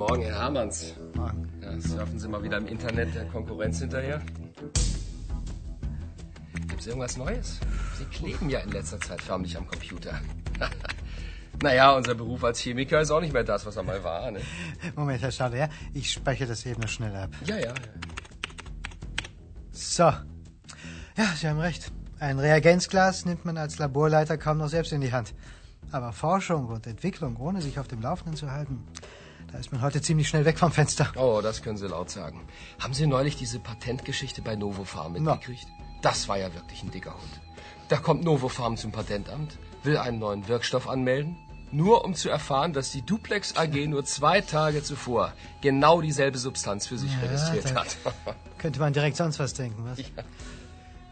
Morgen, Herr Hermanns. Morgen. Ja, surfen Sie mal wieder im Internet der Konkurrenz hinterher? Gibt es irgendwas Neues? Sie kleben ja in letzter Zeit förmlich am Computer. naja, unser Beruf als Chemiker ist auch nicht mehr das, was er mal war. Ne? Moment, Herr Schade, ja? Ich speichere das eben noch schnell ab. Ja, ja. So. Ja, Sie haben recht. Ein Reagenzglas nimmt man als Laborleiter kaum noch selbst in die Hand. Aber Forschung und Entwicklung, ohne sich auf dem Laufenden zu halten, da ist man heute ziemlich schnell weg vom Fenster. Oh, das können Sie laut sagen. Haben Sie neulich diese Patentgeschichte bei Novofarm mitgekriegt? No. Das war ja wirklich ein dicker Hund. Da kommt Novofarm zum Patentamt, will einen neuen Wirkstoff anmelden, nur um zu erfahren, dass die Duplex AG nur zwei Tage zuvor genau dieselbe Substanz für sich ja, registriert hat. könnte man direkt sonst was denken, was? Ja.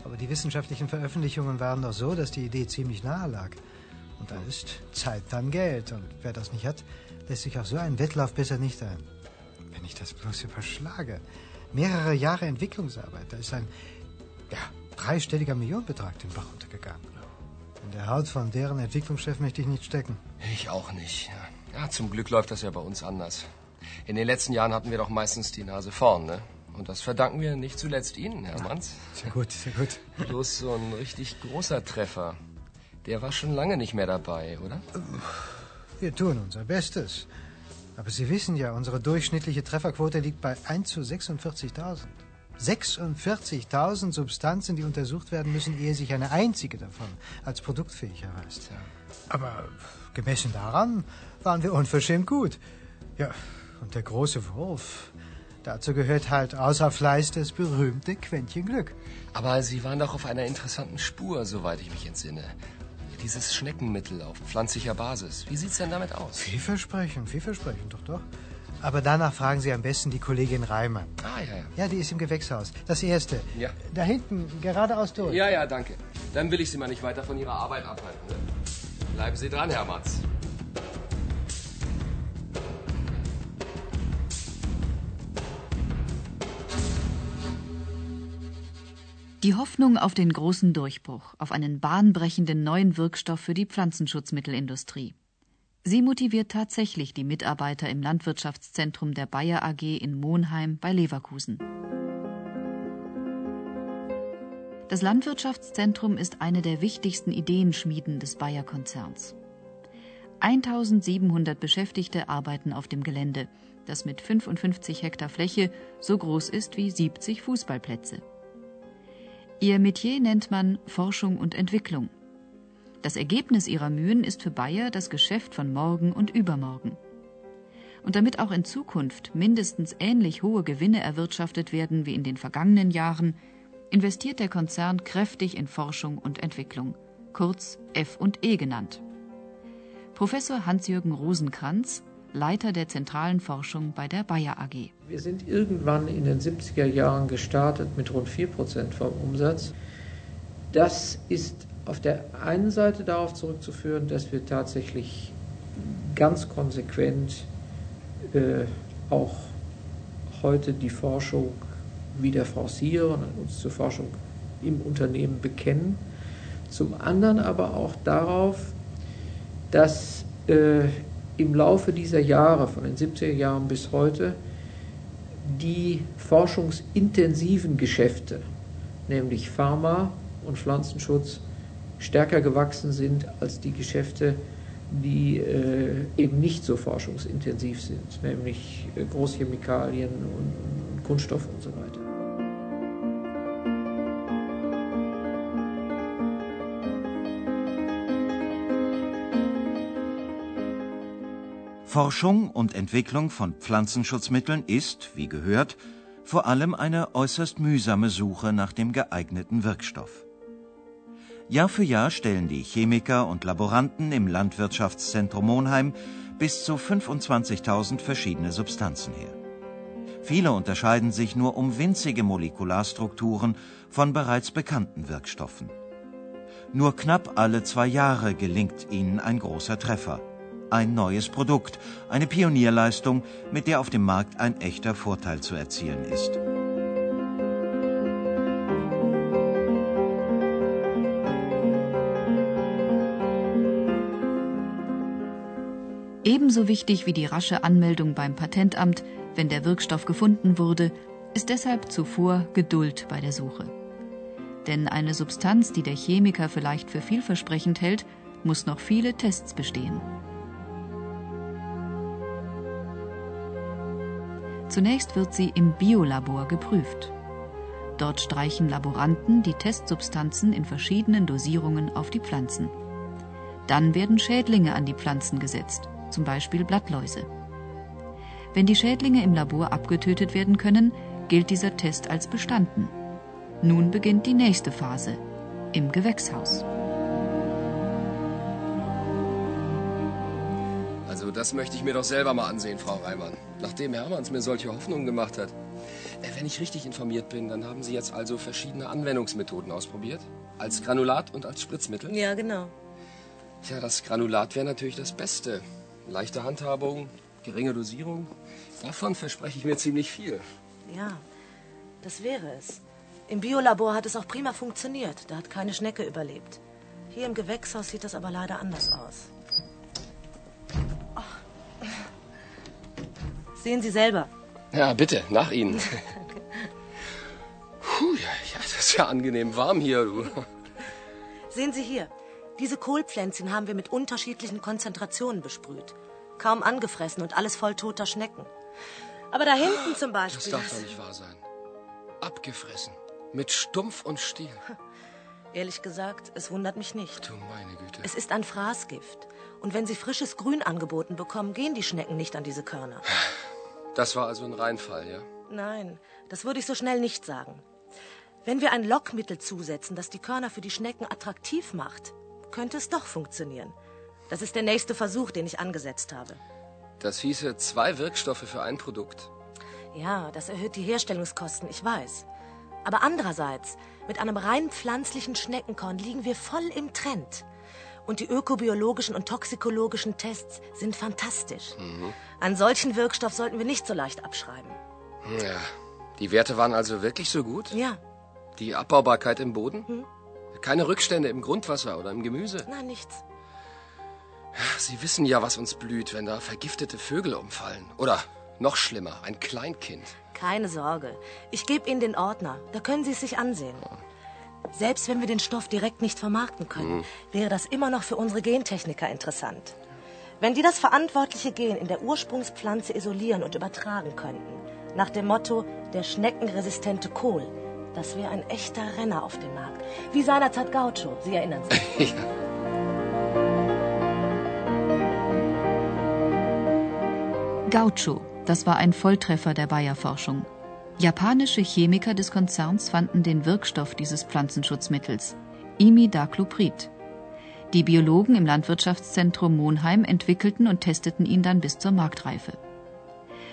Aber die wissenschaftlichen Veröffentlichungen waren doch so, dass die Idee ziemlich nahe lag. Und da ist Zeit dann Geld. Und wer das nicht hat, lässt sich auf so einen Wettlauf besser nicht ein. Wenn ich das bloß überschlage. Mehrere Jahre Entwicklungsarbeit. Da ist ein ja, dreistelliger Millionenbetrag den Bach untergegangen. In der Haut von deren Entwicklungschef möchte ich nicht stecken. Ich auch nicht. Ja. ja, zum Glück läuft das ja bei uns anders. In den letzten Jahren hatten wir doch meistens die Nase vorn, ne? Und das verdanken wir nicht zuletzt Ihnen, Herr Manns. Sehr gut, sehr gut. Bloß so ein richtig großer Treffer. Der war schon lange nicht mehr dabei, oder? Wir tun unser Bestes. Aber Sie wissen ja, unsere durchschnittliche Trefferquote liegt bei 1 zu 46.000. 46.000 Substanzen, die untersucht werden müssen, ehe sich eine einzige davon als produktfähig erweist. Aber gemessen daran waren wir unverschämt gut. Ja, und der große Wurf, Dazu gehört halt außer Fleiß das berühmte Quäntchen Glück. Aber Sie waren doch auf einer interessanten Spur, soweit ich mich entsinne. Dieses Schneckenmittel auf pflanzlicher Basis. Wie sieht's denn damit aus? Vielversprechend, vielversprechend, doch, doch. Aber danach fragen Sie am besten die Kollegin Reimer. Ah, ja, ja. Ja, die ist im Gewächshaus. Das erste. Ja. Da hinten, geradeaus durch. Ja, ja, danke. Dann will ich Sie mal nicht weiter von Ihrer Arbeit abhalten. Ne? Bleiben Sie dran, Herr Matz. Die Hoffnung auf den großen Durchbruch, auf einen bahnbrechenden neuen Wirkstoff für die Pflanzenschutzmittelindustrie. Sie motiviert tatsächlich die Mitarbeiter im Landwirtschaftszentrum der Bayer AG in Monheim bei Leverkusen. Das Landwirtschaftszentrum ist eine der wichtigsten Ideenschmieden des Bayer-Konzerns. 1700 Beschäftigte arbeiten auf dem Gelände, das mit 55 Hektar Fläche so groß ist wie 70 Fußballplätze. Ihr Metier nennt man Forschung und Entwicklung. Das Ergebnis ihrer Mühen ist für Bayer das Geschäft von morgen und übermorgen. Und damit auch in Zukunft mindestens ähnlich hohe Gewinne erwirtschaftet werden wie in den vergangenen Jahren, investiert der Konzern kräftig in Forschung und Entwicklung, kurz F&E genannt. Professor Hans-Jürgen Rosenkranz Leiter der zentralen Forschung bei der Bayer AG. Wir sind irgendwann in den 70er Jahren gestartet mit rund 4% vom Umsatz. Das ist auf der einen Seite darauf zurückzuführen, dass wir tatsächlich ganz konsequent äh, auch heute die Forschung wieder forcieren und uns zur Forschung im Unternehmen bekennen. Zum anderen aber auch darauf, dass äh, im Laufe dieser Jahre, von den 70er Jahren bis heute, die forschungsintensiven Geschäfte, nämlich Pharma und Pflanzenschutz, stärker gewachsen sind als die Geschäfte, die äh, eben nicht so forschungsintensiv sind, nämlich äh, Großchemikalien und Kunststoffe und so weiter. Forschung und Entwicklung von Pflanzenschutzmitteln ist, wie gehört, vor allem eine äußerst mühsame Suche nach dem geeigneten Wirkstoff. Jahr für Jahr stellen die Chemiker und Laboranten im Landwirtschaftszentrum Monheim bis zu 25.000 verschiedene Substanzen her. Viele unterscheiden sich nur um winzige Molekularstrukturen von bereits bekannten Wirkstoffen. Nur knapp alle zwei Jahre gelingt ihnen ein großer Treffer – ein neues Produkt, eine Pionierleistung, mit der auf dem Markt ein echter Vorteil zu erzielen ist. Ebenso wichtig wie die rasche Anmeldung beim Patentamt, wenn der Wirkstoff gefunden wurde, ist deshalb zuvor Geduld bei der Suche. Denn eine Substanz, die der Chemiker vielleicht für vielversprechend hält, muss noch viele Tests bestehen. Zunächst wird sie im Biolabor geprüft. Dort streichen Laboranten die Testsubstanzen in verschiedenen Dosierungen auf die Pflanzen. Dann werden Schädlinge an die Pflanzen gesetzt, zum Beispiel Blattläuse. Wenn die Schädlinge im Labor abgetötet werden können, gilt dieser Test als bestanden. Nun beginnt die nächste Phase im Gewächshaus. Das möchte ich mir doch selber mal ansehen, Frau Reimann. Nachdem Hermanns mir solche Hoffnungen gemacht hat. Äh, wenn ich richtig informiert bin, dann haben Sie jetzt also verschiedene Anwendungsmethoden ausprobiert? Als Granulat und als Spritzmittel? Ja, genau. Tja, das Granulat wäre natürlich das Beste. Leichte Handhabung, geringe Dosierung. Davon verspreche ich mir ziemlich viel. Ja, das wäre es. Im Biolabor hat es auch prima funktioniert. Da hat keine Schnecke überlebt. Hier im Gewächshaus sieht das aber leider anders aus. Sehen Sie selber. Ja, bitte, nach Ihnen. Puh, ja, ja, das ist ja angenehm warm hier, du. Sehen Sie hier. Diese Kohlpflänzchen haben wir mit unterschiedlichen Konzentrationen besprüht. Kaum angefressen und alles voll toter Schnecken. Aber da hinten zum Beispiel. Das darf doch nicht wahr sein. Abgefressen. Mit Stumpf und Stiel. Ehrlich gesagt, es wundert mich nicht. Du meine Güte. Es ist ein Fraßgift. Und wenn Sie frisches Grün angeboten bekommen, gehen die Schnecken nicht an diese Körner. Das war also ein Reinfall, ja? Nein, das würde ich so schnell nicht sagen. Wenn wir ein Lockmittel zusetzen, das die Körner für die Schnecken attraktiv macht, könnte es doch funktionieren. Das ist der nächste Versuch, den ich angesetzt habe. Das hieße zwei Wirkstoffe für ein Produkt. Ja, das erhöht die Herstellungskosten, ich weiß. Aber andererseits, mit einem rein pflanzlichen Schneckenkorn liegen wir voll im Trend. Und die ökobiologischen und toxikologischen Tests sind fantastisch. Mhm. Einen solchen Wirkstoff sollten wir nicht so leicht abschreiben. Ja, die Werte waren also wirklich so gut? Ja. Die Abbaubarkeit im Boden? Mhm. Keine Rückstände im Grundwasser oder im Gemüse? Nein, nichts. Sie wissen ja, was uns blüht, wenn da vergiftete Vögel umfallen. Oder noch schlimmer, ein Kleinkind. Keine Sorge. Ich gebe Ihnen den Ordner. Da können Sie es sich ansehen. Selbst wenn wir den Stoff direkt nicht vermarkten können, mhm. wäre das immer noch für unsere Gentechniker interessant. Wenn die das verantwortliche Gen in der Ursprungspflanze isolieren und übertragen könnten, nach dem Motto der schneckenresistente Kohl, das wäre ein echter Renner auf dem Markt. Wie seinerzeit Gaucho, Sie erinnern sich. ja. Gaucho, das war ein Volltreffer der Bayer-Forschung. Japanische Chemiker des Konzerns fanden den Wirkstoff dieses Pflanzenschutzmittels, Imidacloprid. Die Biologen im Landwirtschaftszentrum Monheim entwickelten und testeten ihn dann bis zur Marktreife.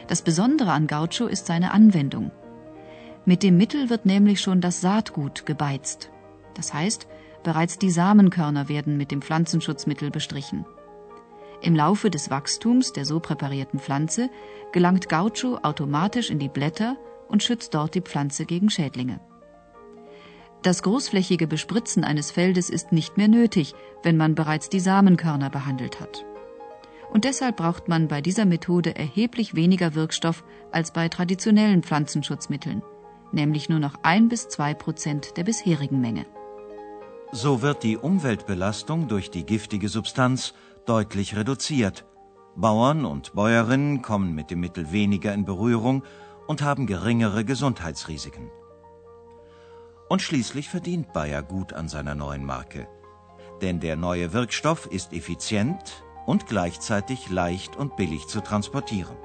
Das Besondere an Gaucho ist seine Anwendung. Mit dem Mittel wird nämlich schon das Saatgut gebeizt. Das heißt, bereits die Samenkörner werden mit dem Pflanzenschutzmittel bestrichen. Im Laufe des Wachstums der so präparierten Pflanze gelangt Gaucho automatisch in die Blätter und schützt dort die Pflanze gegen Schädlinge. Das großflächige Bespritzen eines Feldes ist nicht mehr nötig, wenn man bereits die Samenkörner behandelt hat. Und deshalb braucht man bei dieser Methode erheblich weniger Wirkstoff als bei traditionellen Pflanzenschutzmitteln, nämlich nur noch ein bis zwei Prozent der bisherigen Menge. So wird die Umweltbelastung durch die giftige Substanz deutlich reduziert. Bauern und Bäuerinnen kommen mit dem Mittel weniger in Berührung und haben geringere Gesundheitsrisiken. Und schließlich verdient Bayer gut an seiner neuen Marke. Denn der neue Wirkstoff ist effizient und gleichzeitig leicht und billig zu transportieren.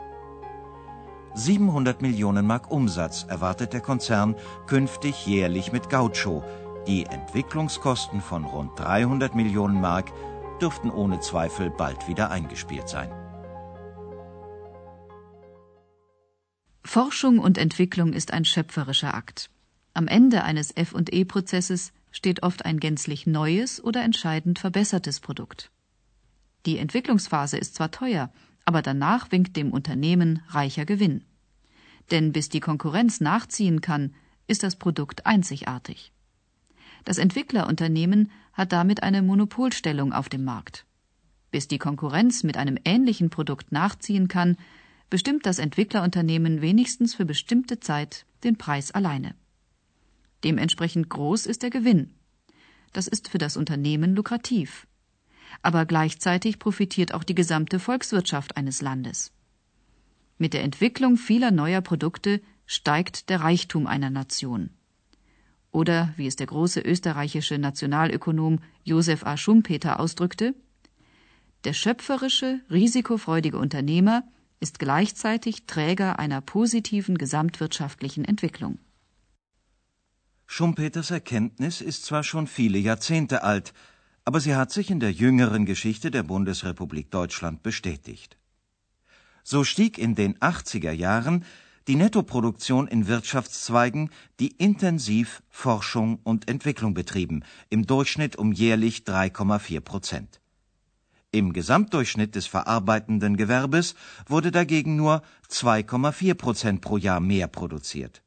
700 Millionen Mark Umsatz erwartet der Konzern künftig jährlich mit Gaucho. Die Entwicklungskosten von rund 300 Millionen Mark dürften ohne Zweifel bald wieder eingespielt sein. Forschung und Entwicklung ist ein schöpferischer Akt. Am Ende eines FE-Prozesses steht oft ein gänzlich neues oder entscheidend verbessertes Produkt. Die Entwicklungsphase ist zwar teuer, aber danach winkt dem Unternehmen reicher Gewinn. Denn bis die Konkurrenz nachziehen kann, ist das Produkt einzigartig. Das Entwicklerunternehmen hat damit eine Monopolstellung auf dem Markt. Bis die Konkurrenz mit einem ähnlichen Produkt nachziehen kann, bestimmt das Entwicklerunternehmen wenigstens für bestimmte Zeit den Preis alleine. Dementsprechend groß ist der Gewinn. Das ist für das Unternehmen lukrativ. Aber gleichzeitig profitiert auch die gesamte Volkswirtschaft eines Landes. Mit der Entwicklung vieler neuer Produkte steigt der Reichtum einer Nation. Oder, wie es der große österreichische Nationalökonom Josef A. Schumpeter ausdrückte, der schöpferische, risikofreudige Unternehmer ist gleichzeitig Träger einer positiven gesamtwirtschaftlichen Entwicklung. Schumpeters Erkenntnis ist zwar schon viele Jahrzehnte alt, aber sie hat sich in der jüngeren Geschichte der Bundesrepublik Deutschland bestätigt. So stieg in den 80er Jahren die Nettoproduktion in Wirtschaftszweigen, die intensiv Forschung und Entwicklung betrieben, im Durchschnitt um jährlich 3,4 Prozent. Im Gesamtdurchschnitt des verarbeitenden Gewerbes wurde dagegen nur 2,4 Prozent pro Jahr mehr produziert.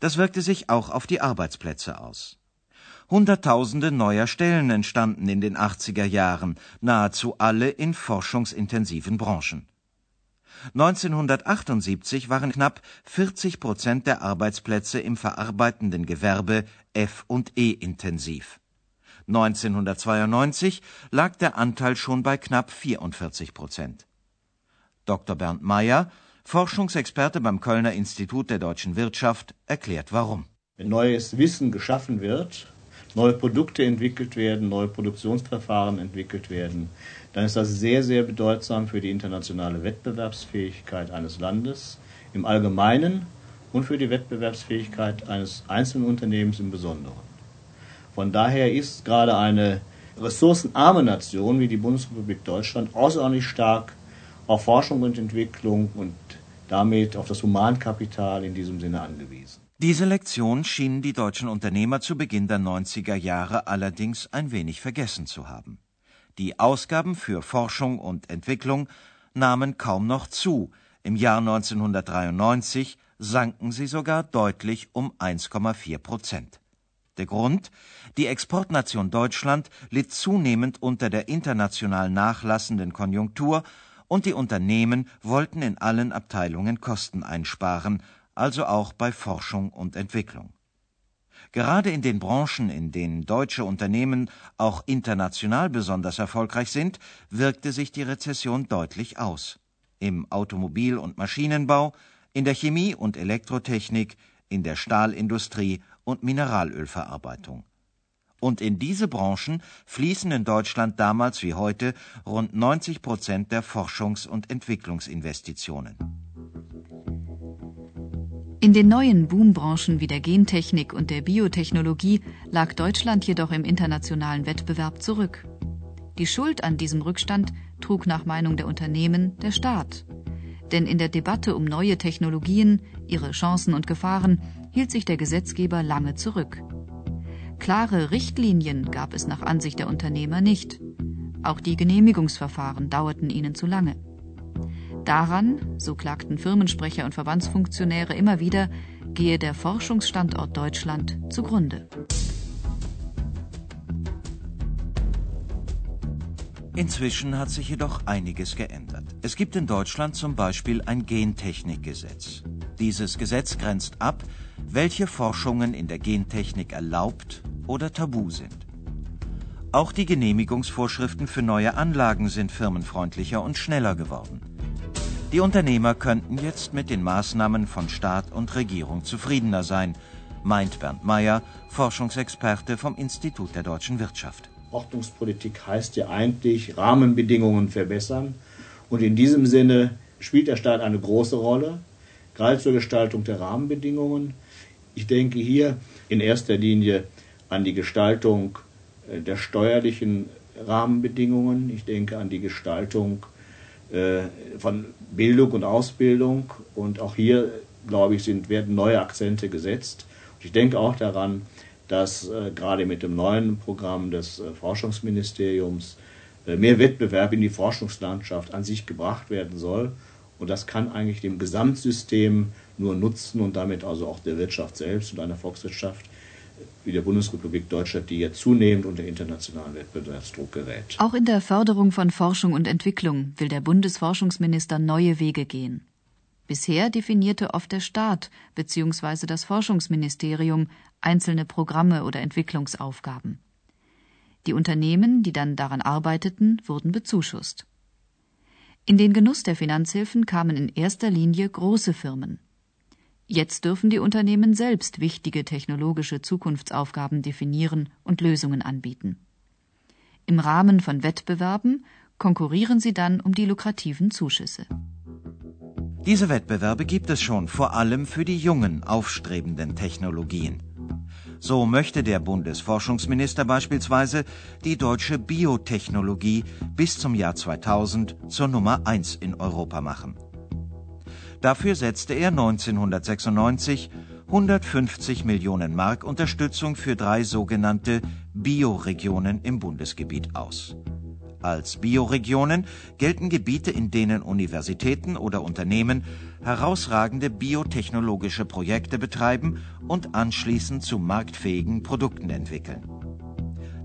Das wirkte sich auch auf die Arbeitsplätze aus. Hunderttausende neuer Stellen entstanden in den 80er Jahren, nahezu alle in forschungsintensiven Branchen. 1978 waren knapp 40 Prozent der Arbeitsplätze im verarbeitenden Gewerbe F und E intensiv. 1992 lag der Anteil schon bei knapp 44 Prozent. Dr. Bernd Meyer, Forschungsexperte beim Kölner Institut der deutschen Wirtschaft, erklärt warum. Wenn neues Wissen geschaffen wird, neue Produkte entwickelt werden, neue Produktionsverfahren entwickelt werden, dann ist das sehr, sehr bedeutsam für die internationale Wettbewerbsfähigkeit eines Landes im Allgemeinen und für die Wettbewerbsfähigkeit eines einzelnen Unternehmens im Besonderen. Von daher ist gerade eine ressourcenarme Nation wie die Bundesrepublik Deutschland außerordentlich stark auf Forschung und Entwicklung und damit auf das Humankapital in diesem Sinne angewiesen. Diese Lektion schienen die deutschen Unternehmer zu Beginn der 90er Jahre allerdings ein wenig vergessen zu haben. Die Ausgaben für Forschung und Entwicklung nahmen kaum noch zu. Im Jahr 1993 sanken sie sogar deutlich um 1,4 Prozent. Der Grund? Die Exportnation Deutschland litt zunehmend unter der international nachlassenden Konjunktur und die Unternehmen wollten in allen Abteilungen Kosten einsparen, also auch bei Forschung und Entwicklung. Gerade in den Branchen, in denen deutsche Unternehmen auch international besonders erfolgreich sind, wirkte sich die Rezession deutlich aus. Im Automobil- und Maschinenbau, in der Chemie- und Elektrotechnik, in der Stahlindustrie und Mineralölverarbeitung. Und in diese Branchen fließen in Deutschland damals wie heute rund 90 Prozent der Forschungs- und Entwicklungsinvestitionen. In den neuen Boombranchen wie der Gentechnik und der Biotechnologie lag Deutschland jedoch im internationalen Wettbewerb zurück. Die Schuld an diesem Rückstand trug nach Meinung der Unternehmen der Staat. Denn in der Debatte um neue Technologien, ihre Chancen und Gefahren hielt sich der Gesetzgeber lange zurück. Klare Richtlinien gab es nach Ansicht der Unternehmer nicht. Auch die Genehmigungsverfahren dauerten ihnen zu lange. Daran, so klagten Firmensprecher und Verbandsfunktionäre immer wieder, gehe der Forschungsstandort Deutschland zugrunde. Inzwischen hat sich jedoch einiges geändert. Es gibt in Deutschland zum Beispiel ein Gentechnikgesetz. Dieses Gesetz grenzt ab, welche Forschungen in der Gentechnik erlaubt oder tabu sind. Auch die Genehmigungsvorschriften für neue Anlagen sind firmenfreundlicher und schneller geworden. Die Unternehmer könnten jetzt mit den Maßnahmen von Staat und Regierung zufriedener sein, meint Bernd Meyer, Forschungsexperte vom Institut der deutschen Wirtschaft. Ordnungspolitik heißt ja eigentlich Rahmenbedingungen verbessern. Und in diesem Sinne spielt der Staat eine große Rolle, gerade zur Gestaltung der Rahmenbedingungen. Ich denke hier in erster Linie an die Gestaltung äh, der steuerlichen Rahmenbedingungen. Ich denke an die Gestaltung äh, von Bildung und Ausbildung. Und auch hier, glaube ich, sind, werden neue Akzente gesetzt. Und ich denke auch daran, dass äh, gerade mit dem neuen Programm des Forschungsministeriums mehr Wettbewerb in die Forschungslandschaft an sich gebracht werden soll. Und das kann eigentlich dem Gesamtsystem nur nutzen und damit also auch der Wirtschaft selbst und einer Volkswirtschaft wie der Bundesrepublik Deutschland, die ja zunehmend unter internationalen Wettbewerbsdruck gerät. Auch in der Förderung von Forschung und Entwicklung will der Bundesforschungsminister neue Wege gehen. Bisher definierte oft der Staat bzw. das Forschungsministerium einzelne Programme oder Entwicklungsaufgaben. Die Unternehmen, die dann daran arbeiteten, wurden bezuschusst. In den Genuss der Finanzhilfen kamen in erster Linie große Firmen. Jetzt dürfen die Unternehmen selbst wichtige technologische Zukunftsaufgaben definieren und Lösungen anbieten. Im Rahmen von Wettbewerben konkurrieren sie dann um die lukrativen Zuschüsse. Diese Wettbewerbe gibt es schon vor allem für die jungen, aufstrebenden Technologien. So möchte der Bundesforschungsminister beispielsweise die deutsche Biotechnologie bis zum Jahr 2000 zur Nummer 1 in Europa machen. Dafür setzte er 1996 150 Millionen Mark Unterstützung für drei sogenannte Bioregionen im Bundesgebiet aus. Als Bioregionen gelten Gebiete, in denen Universitäten oder Unternehmen herausragende biotechnologische Projekte betreiben und anschließend zu marktfähigen Produkten entwickeln.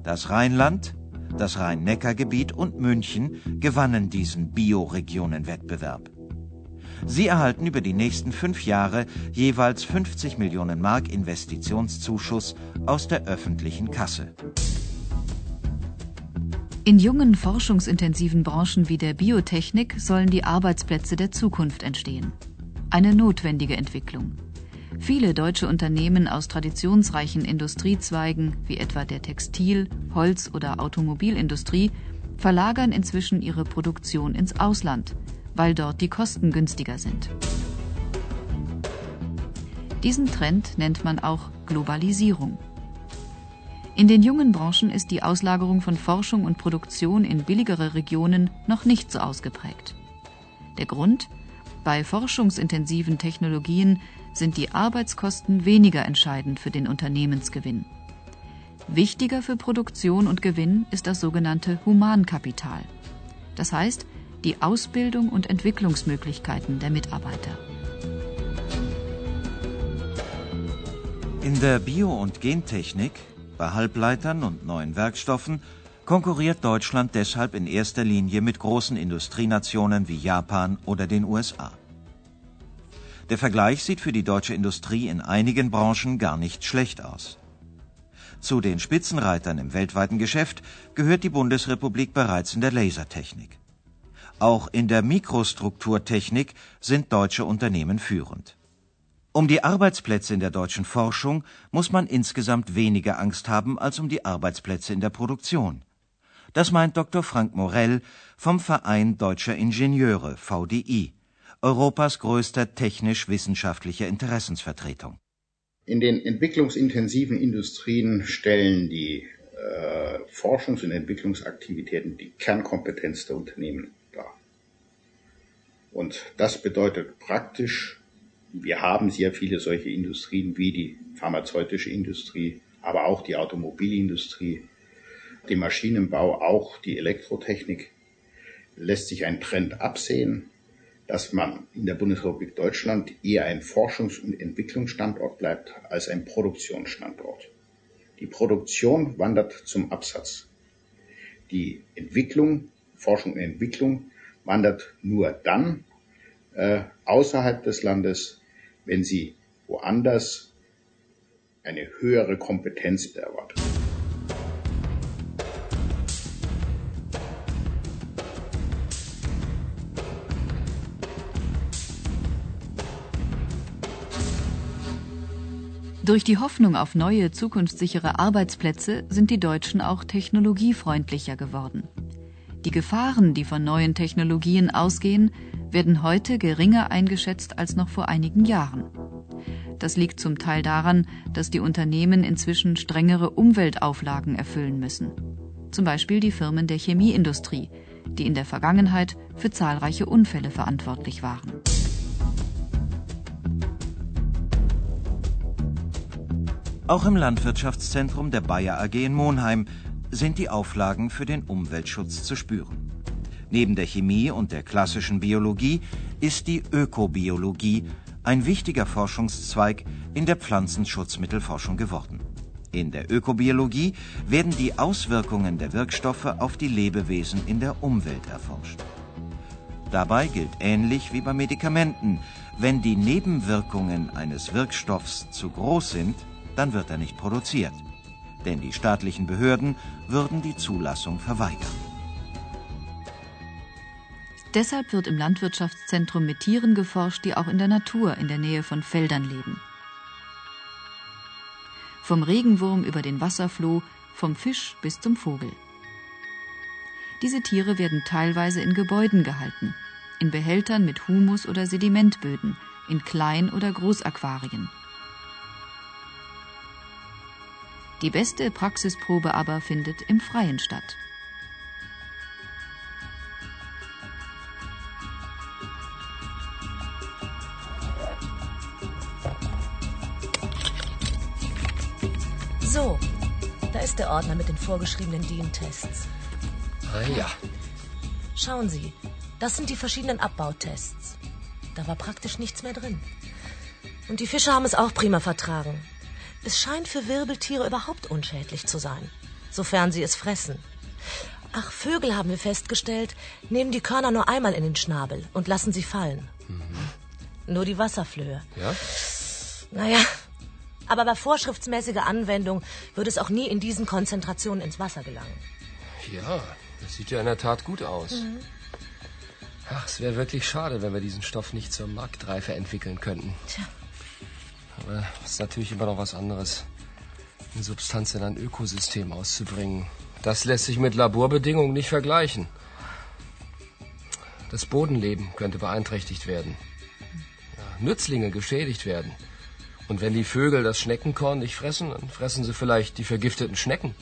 Das Rheinland, das Rhein-Neckar-Gebiet und München gewannen diesen Bioregionenwettbewerb. Sie erhalten über die nächsten fünf Jahre jeweils 50 Millionen Mark Investitionszuschuss aus der öffentlichen Kasse. In jungen forschungsintensiven Branchen wie der Biotechnik sollen die Arbeitsplätze der Zukunft entstehen. Eine notwendige Entwicklung. Viele deutsche Unternehmen aus traditionsreichen Industriezweigen wie etwa der Textil-, Holz- oder Automobilindustrie verlagern inzwischen ihre Produktion ins Ausland, weil dort die Kosten günstiger sind. Diesen Trend nennt man auch Globalisierung. In den jungen Branchen ist die Auslagerung von Forschung und Produktion in billigere Regionen noch nicht so ausgeprägt. Der Grund? Bei forschungsintensiven Technologien sind die Arbeitskosten weniger entscheidend für den Unternehmensgewinn. Wichtiger für Produktion und Gewinn ist das sogenannte Humankapital. Das heißt, die Ausbildung und Entwicklungsmöglichkeiten der Mitarbeiter. In der Bio- und Gentechnik, bei Halbleitern und neuen Werkstoffen konkurriert Deutschland deshalb in erster Linie mit großen Industrienationen wie Japan oder den USA. Der Vergleich sieht für die deutsche Industrie in einigen Branchen gar nicht schlecht aus. Zu den Spitzenreitern im weltweiten Geschäft gehört die Bundesrepublik bereits in der Lasertechnik. Auch in der Mikrostrukturtechnik sind deutsche Unternehmen führend. Um die Arbeitsplätze in der deutschen Forschung muss man insgesamt weniger Angst haben als um die Arbeitsplätze in der Produktion. Das meint Dr. Frank Morell vom Verein Deutscher Ingenieure VDI, Europas größter technisch-wissenschaftlicher Interessensvertretung. In den entwicklungsintensiven Industrien stellen die äh, Forschungs- und Entwicklungsaktivitäten die Kernkompetenz der Unternehmen und das bedeutet praktisch, wir haben sehr viele solche Industrien wie die pharmazeutische Industrie, aber auch die Automobilindustrie, den Maschinenbau, auch die Elektrotechnik. Lässt sich ein Trend absehen, dass man in der Bundesrepublik Deutschland eher ein Forschungs- und Entwicklungsstandort bleibt als ein Produktionsstandort. Die Produktion wandert zum Absatz. Die Entwicklung, Forschung und Entwicklung wandert nur dann äh, außerhalb des Landes, wenn sie woanders eine höhere Kompetenz erwartet. Durch die Hoffnung auf neue, zukunftssichere Arbeitsplätze sind die Deutschen auch technologiefreundlicher geworden. Die Gefahren, die von neuen Technologien ausgehen, werden heute geringer eingeschätzt als noch vor einigen Jahren. Das liegt zum Teil daran, dass die Unternehmen inzwischen strengere Umweltauflagen erfüllen müssen. Zum Beispiel die Firmen der Chemieindustrie, die in der Vergangenheit für zahlreiche Unfälle verantwortlich waren. Auch im Landwirtschaftszentrum der Bayer AG in Monheim sind die Auflagen für den Umweltschutz zu spüren. Neben der Chemie und der klassischen Biologie ist die Ökobiologie ein wichtiger Forschungszweig in der Pflanzenschutzmittelforschung geworden. In der Ökobiologie werden die Auswirkungen der Wirkstoffe auf die Lebewesen in der Umwelt erforscht. Dabei gilt ähnlich wie bei Medikamenten, wenn die Nebenwirkungen eines Wirkstoffs zu groß sind, dann wird er nicht produziert. Denn die staatlichen Behörden würden die Zulassung verweigern. Deshalb wird im Landwirtschaftszentrum mit Tieren geforscht, die auch in der Natur in der Nähe von Feldern leben. Vom Regenwurm über den Wasserfloh, vom Fisch bis zum Vogel. Diese Tiere werden teilweise in Gebäuden gehalten, in Behältern mit Humus- oder Sedimentböden, in Klein- oder Großaquarien. Die beste Praxisprobe aber findet im Freien statt. So, da ist der Ordner mit den vorgeschriebenen DIN-Tests. Ah ja. Schauen Sie, das sind die verschiedenen Abbautests. Da war praktisch nichts mehr drin. Und die Fische haben es auch prima vertragen. Es scheint für Wirbeltiere überhaupt unschädlich zu sein, sofern sie es fressen. Ach, Vögel haben wir festgestellt, nehmen die Körner nur einmal in den Schnabel und lassen sie fallen. Mhm. Nur die Wasserflöhe. Ja? Naja, aber bei vorschriftsmäßiger Anwendung würde es auch nie in diesen Konzentrationen ins Wasser gelangen. Ja, das sieht ja in der Tat gut aus. Mhm. Ach, es wäre wirklich schade, wenn wir diesen Stoff nicht zur Marktreife entwickeln könnten. Tja. Es ist natürlich immer noch was anderes, eine Substanz in ein Ökosystem auszubringen. Das lässt sich mit Laborbedingungen nicht vergleichen. Das Bodenleben könnte beeinträchtigt werden. Nützlinge geschädigt werden. Und wenn die Vögel das Schneckenkorn nicht fressen, dann fressen sie vielleicht die vergifteten Schnecken.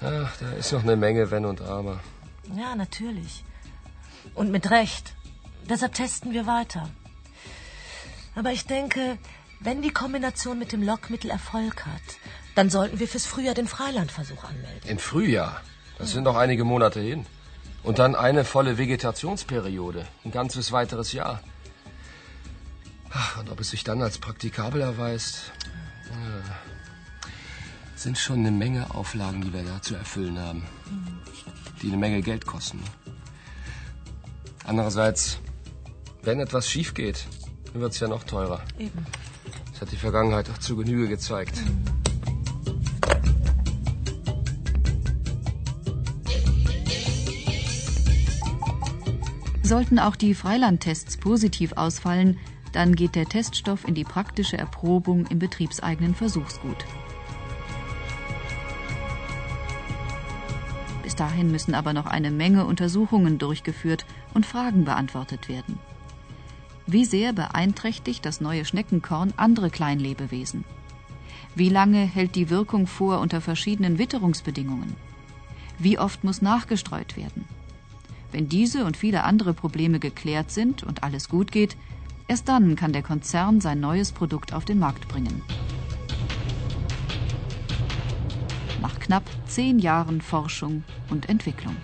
Ach, da ist noch eine Menge Wenn und Aber. Ja, natürlich. Und mit Recht. Deshalb testen wir weiter. Aber ich denke, wenn die Kombination mit dem Lockmittel Erfolg hat, dann sollten wir fürs Frühjahr den Freilandversuch anmelden. Im Frühjahr? Das sind noch einige Monate hin. Und dann eine volle Vegetationsperiode. Ein ganzes weiteres Jahr. Ach, und ob es sich dann als praktikabel erweist, ja, sind schon eine Menge Auflagen, die wir da zu erfüllen haben. Die eine Menge Geld kosten. Andererseits, wenn etwas schief geht, dann wird es ja noch teurer. Eben. Das hat die Vergangenheit auch zu Genüge gezeigt. Sollten auch die Freilandtests positiv ausfallen, dann geht der Teststoff in die praktische Erprobung im betriebseigenen Versuchsgut. Bis dahin müssen aber noch eine Menge Untersuchungen durchgeführt und Fragen beantwortet werden. Wie sehr beeinträchtigt das neue Schneckenkorn andere Kleinlebewesen? Wie lange hält die Wirkung vor unter verschiedenen Witterungsbedingungen? Wie oft muss nachgestreut werden? Wenn diese und viele andere Probleme geklärt sind und alles gut geht, erst dann kann der Konzern sein neues Produkt auf den Markt bringen. Nach knapp zehn Jahren Forschung und Entwicklung.